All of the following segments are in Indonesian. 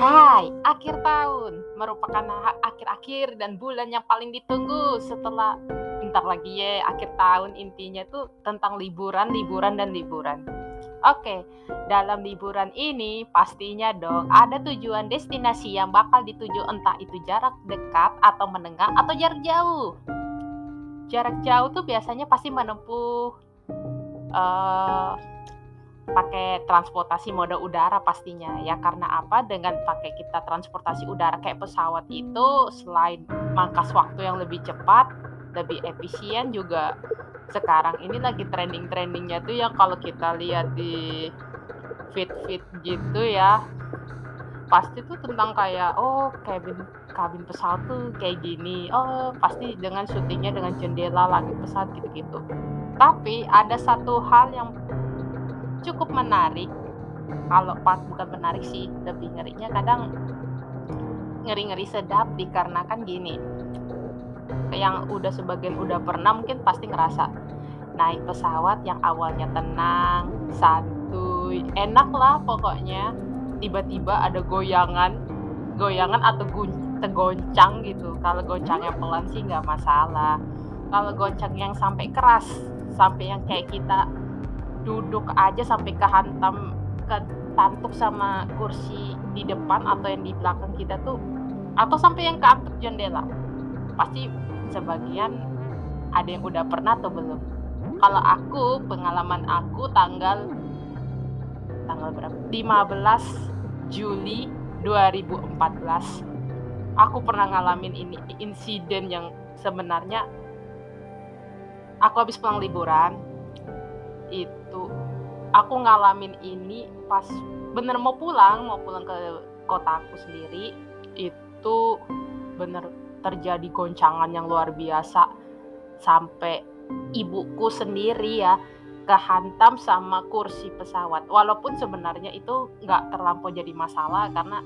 Hai, akhir tahun merupakan akhir-akhir dan bulan yang paling ditunggu setelah bentar lagi ya akhir tahun intinya tuh tentang liburan, liburan dan liburan. Oke, dalam liburan ini pastinya dong ada tujuan destinasi yang bakal dituju entah itu jarak dekat atau menengah atau jarak jauh. Jarak jauh tuh biasanya pasti menempuh eh pakai transportasi mode udara pastinya ya. Karena apa? Dengan pakai kita transportasi udara kayak pesawat itu selain mangkas waktu yang lebih cepat lebih efisien juga sekarang ini lagi trending-trendingnya tuh yang kalau kita lihat di feed-feed gitu ya pasti tuh tentang kayak oh kabin kabin pesawat tuh kayak gini. Oh pasti dengan syutingnya dengan jendela langit pesawat gitu-gitu. Tapi ada satu hal yang cukup menarik. Kalau pas bukan menarik sih lebih ngerinya kadang ngeri-ngeri sedap dikarenakan gini. Yang udah sebagian udah pernah mungkin pasti ngerasa naik pesawat yang awalnya tenang santuy enak lah pokoknya. Tiba-tiba ada goyangan goyangan atau gun- tegoncang gitu. Kalau goncangnya pelan sih nggak masalah. Kalau goncang yang sampai keras sampai yang kayak kita duduk aja sampai kehantam ke tantuk sama kursi di depan atau yang di belakang kita tuh atau sampai yang keantuk jendela. Pasti sebagian ada yang udah pernah atau belum. Kalau aku pengalaman aku tanggal tanggal berapa? 15 Juli 2014 aku pernah ngalamin ini insiden yang sebenarnya aku habis pulang liburan itu. Aku ngalamin ini pas bener mau pulang mau pulang ke kotaku sendiri itu bener terjadi goncangan yang luar biasa. Sampai ibuku sendiri ya kehantam sama kursi pesawat. Walaupun sebenarnya itu nggak terlampau jadi masalah karena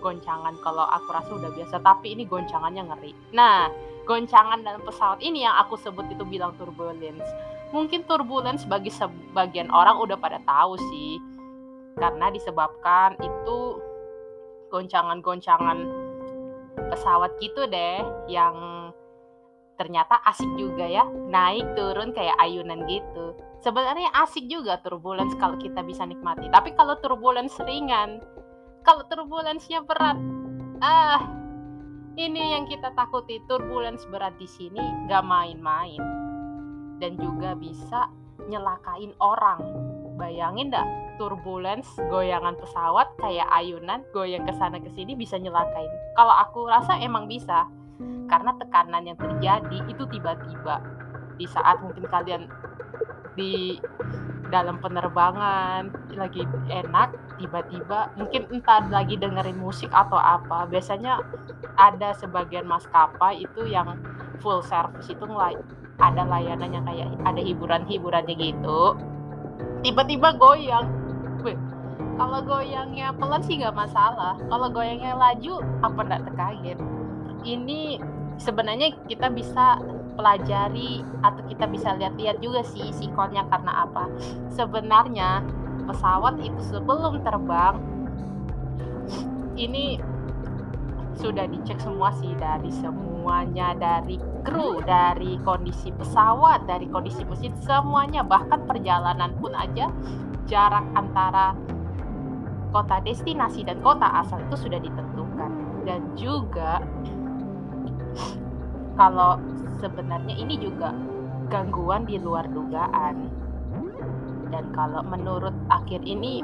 goncangan kalau aku rasa udah biasa tapi ini goncangannya ngeri. Nah goncangan dalam pesawat ini yang aku sebut itu bilang turbulence mungkin turbulence bagi sebagian orang udah pada tahu sih. Karena disebabkan itu goncangan-goncangan pesawat gitu deh yang ternyata asik juga ya. Naik turun kayak ayunan gitu. Sebenarnya asik juga turbulence kalau kita bisa nikmati. Tapi kalau turbulence ringan kalau turbulensnya berat ah ini yang kita takuti. Turbulence berat di sini gak main-main dan juga bisa nyelakain orang. Bayangin dah turbulence goyangan pesawat kayak ayunan goyang ke sana ke sini bisa nyelakain. Kalau aku rasa emang bisa karena tekanan yang terjadi itu tiba-tiba di saat mungkin kalian di dalam penerbangan lagi enak tiba-tiba mungkin entah lagi dengerin musik atau apa biasanya ada sebagian maskapai itu yang full service itu ada layanannya kayak ada hiburan-hiburannya gitu tiba-tiba goyang. Kalau goyangnya pelan sih nggak masalah. Kalau goyangnya laju apa nggak terkaget. Ini sebenarnya kita bisa pelajari atau kita bisa lihat-lihat juga sih sikonnya karena apa. Sebenarnya pesawat itu sebelum terbang ini sudah dicek semua sih dari semuanya dari kru dari kondisi pesawat dari kondisi mesin semuanya. Bahkan perjalanan pun aja jarak antara kota destinasi dan kota asal itu sudah ditentukan. Dan juga kalau sebenarnya ini juga gangguan di luar dugaan. Dan kalau menurut akhir ini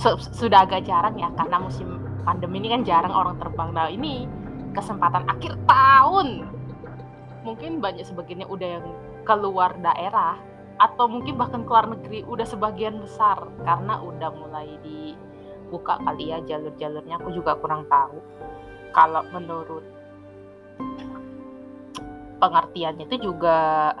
su sudah agak jarang ya karena musim pandemi ini kan jarang orang terbang. Nah ini kesempatan akhir tahun. Mungkin banyak sebagiannya udah yang keluar daerah atau mungkin bahkan keluar negeri udah sebagian besar karena udah mulai dibuka kali ya jalur-jalurnya. Aku juga kurang tahu. Kalau menurut pengertiannya itu juga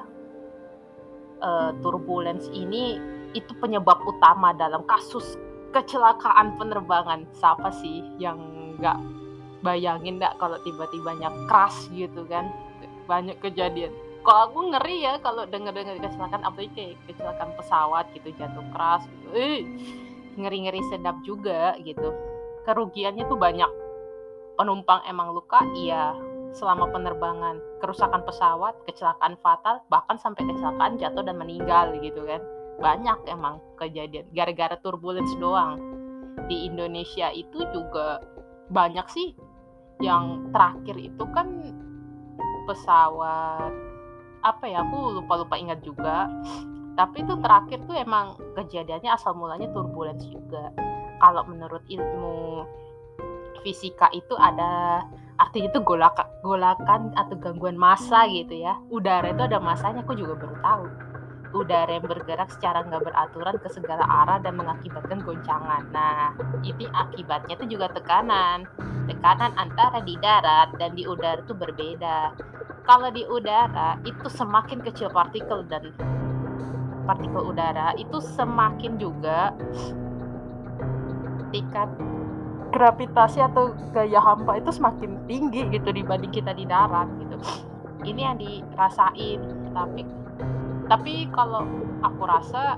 uh, turbulence ini itu penyebab utama dalam kasus kecelakaan penerbangan. Siapa sih yang nggak bayangin nggak kalau tiba-tibanya crash gitu kan? Banyak kejadian. Kalau aku ngeri ya kalau denger-dengar kecelakaan apalagi kayak kecelakaan pesawat gitu jatuh keras gitu. Eh ngeri-ngeri sedap juga gitu. Kerugiannya tuh banyak. Penumpang emang luka iya. Selama penerbangan kerusakan pesawat kecelakaan fatal bahkan sampai kecelakaan jatuh dan meninggal gitu kan. Banyak emang kejadian gara-gara turbulence doang. Di Indonesia itu juga banyak sih yang terakhir itu kan pesawat apa ya aku lupa-lupa ingat juga. Tapi itu terakhir tuh emang kejadiannya asal mulanya turbulence juga. Kalau menurut ilmu fisika itu ada artinya itu golakan golakan atau gangguan massa gitu ya. Udara itu ada masanya aku juga baru tahu udara yang bergerak secara nggak beraturan ke segala arah dan mengakibatkan goncangan. Nah, ini akibatnya itu juga tekanan. Tekanan antara di darat dan di udara itu berbeda. Kalau di udara itu semakin kecil partikel dan partikel udara itu semakin juga tingkat gravitasi atau gaya hampa itu semakin tinggi gitu dibanding kita di darat gitu ini yang dirasain tapi tapi kalau aku rasa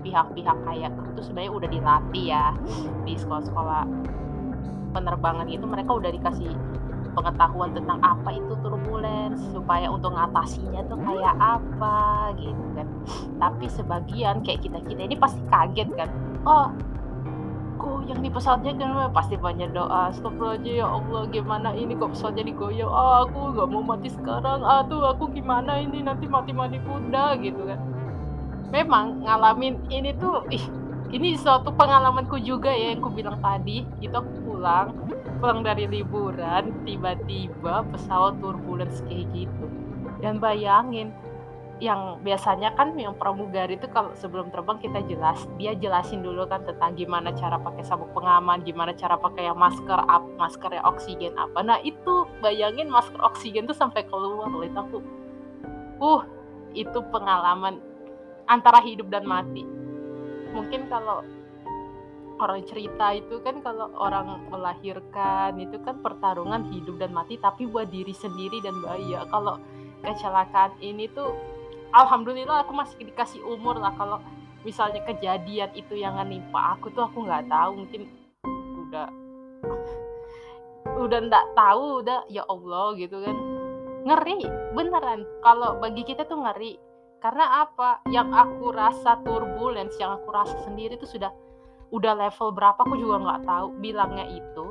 pihak-pihak kayak itu sebenarnya udah dilatih ya di sekolah-sekolah penerbangan itu mereka udah dikasih pengetahuan tentang apa itu turbulence supaya untuk ngatasinya tuh kayak apa gitu kan. Tapi sebagian kayak kita kita ini pasti kaget kan. Oh goyang nih pesawatnya kan pasti banyak doa. Aja ya Allah gimana ini kok pesawatnya digoyang? Ah aku gak mau mati sekarang. Ah tuh aku gimana ini nanti mati-mati kuda gitu kan. Memang ngalamin ini tuh ih ini suatu pengalamanku juga ya yang ku bilang tadi. Itu aku pulang pulang dari liburan tiba-tiba pesawat turbulence kayak gitu. Dan bayangin yang biasanya kan yang pramugari itu kalau sebelum terbang kita jelas dia jelasin dulu kan tentang gimana cara pakai sabuk pengaman gimana cara pakai yang masker up masker yang oksigen apa. Nah itu bayangin masker oksigen tuh sampai keluar loh itu aku uh itu pengalaman antara hidup dan mati. Mungkin kalau orang cerita itu kan kalau orang melahirkan itu kan pertarungan hidup dan mati tapi buat diri sendiri dan bayi ya. Kalau kecelakaan ini tuh alhamdulillah aku masih dikasih umur lah kalau misalnya kejadian itu yang menimpa aku tuh aku nggak tahu mungkin udah udah nggak tahu udah ya Allah gitu kan. Ngeri beneran. Kalau bagi kita tuh ngeri. Karena apa? Yang aku rasa turbulence yang aku rasa sendiri tuh sudah udah level berapa aku juga nggak tahu bilangnya itu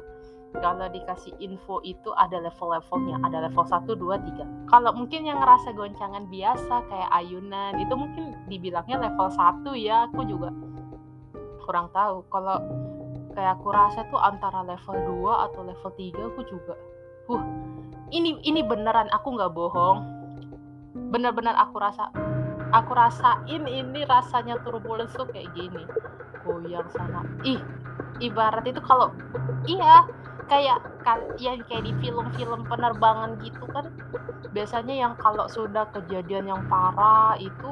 kalau dikasih info itu ada level-levelnya ada level 1, 2, 3 kalau mungkin yang ngerasa goncangan biasa kayak ayunan itu mungkin dibilangnya level 1 ya aku juga kurang tahu. Kalau kayak aku rasa tuh antara level 2 atau level 3 aku juga uh ini ini beneran aku nggak bohong. Bener-bener aku rasa aku rasain ini rasanya turbulence tuh kayak gini. Goyang sana. Ih ibarat itu kalau iya kayak kan yang kayak di film-film penerbangan gitu kan biasanya yang kalau sudah kejadian yang parah itu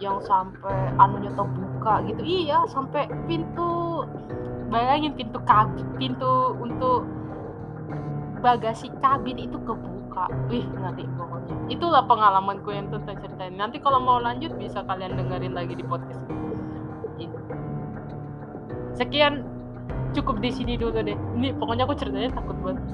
yang sampai anunya terbuka gitu. Iya sampai pintu bayangin pintu kabin pintu untuk bagasi kabin itu kebuka. Wih ngeri pokoknya. Itulah pengalamanku yang tentang cerita ini. Nanti kalau mau lanjut bisa kalian dengerin lagi di podcast ini. Sekian cukup di sini dulu deh. Ini pokoknya aku ceritanya takut banget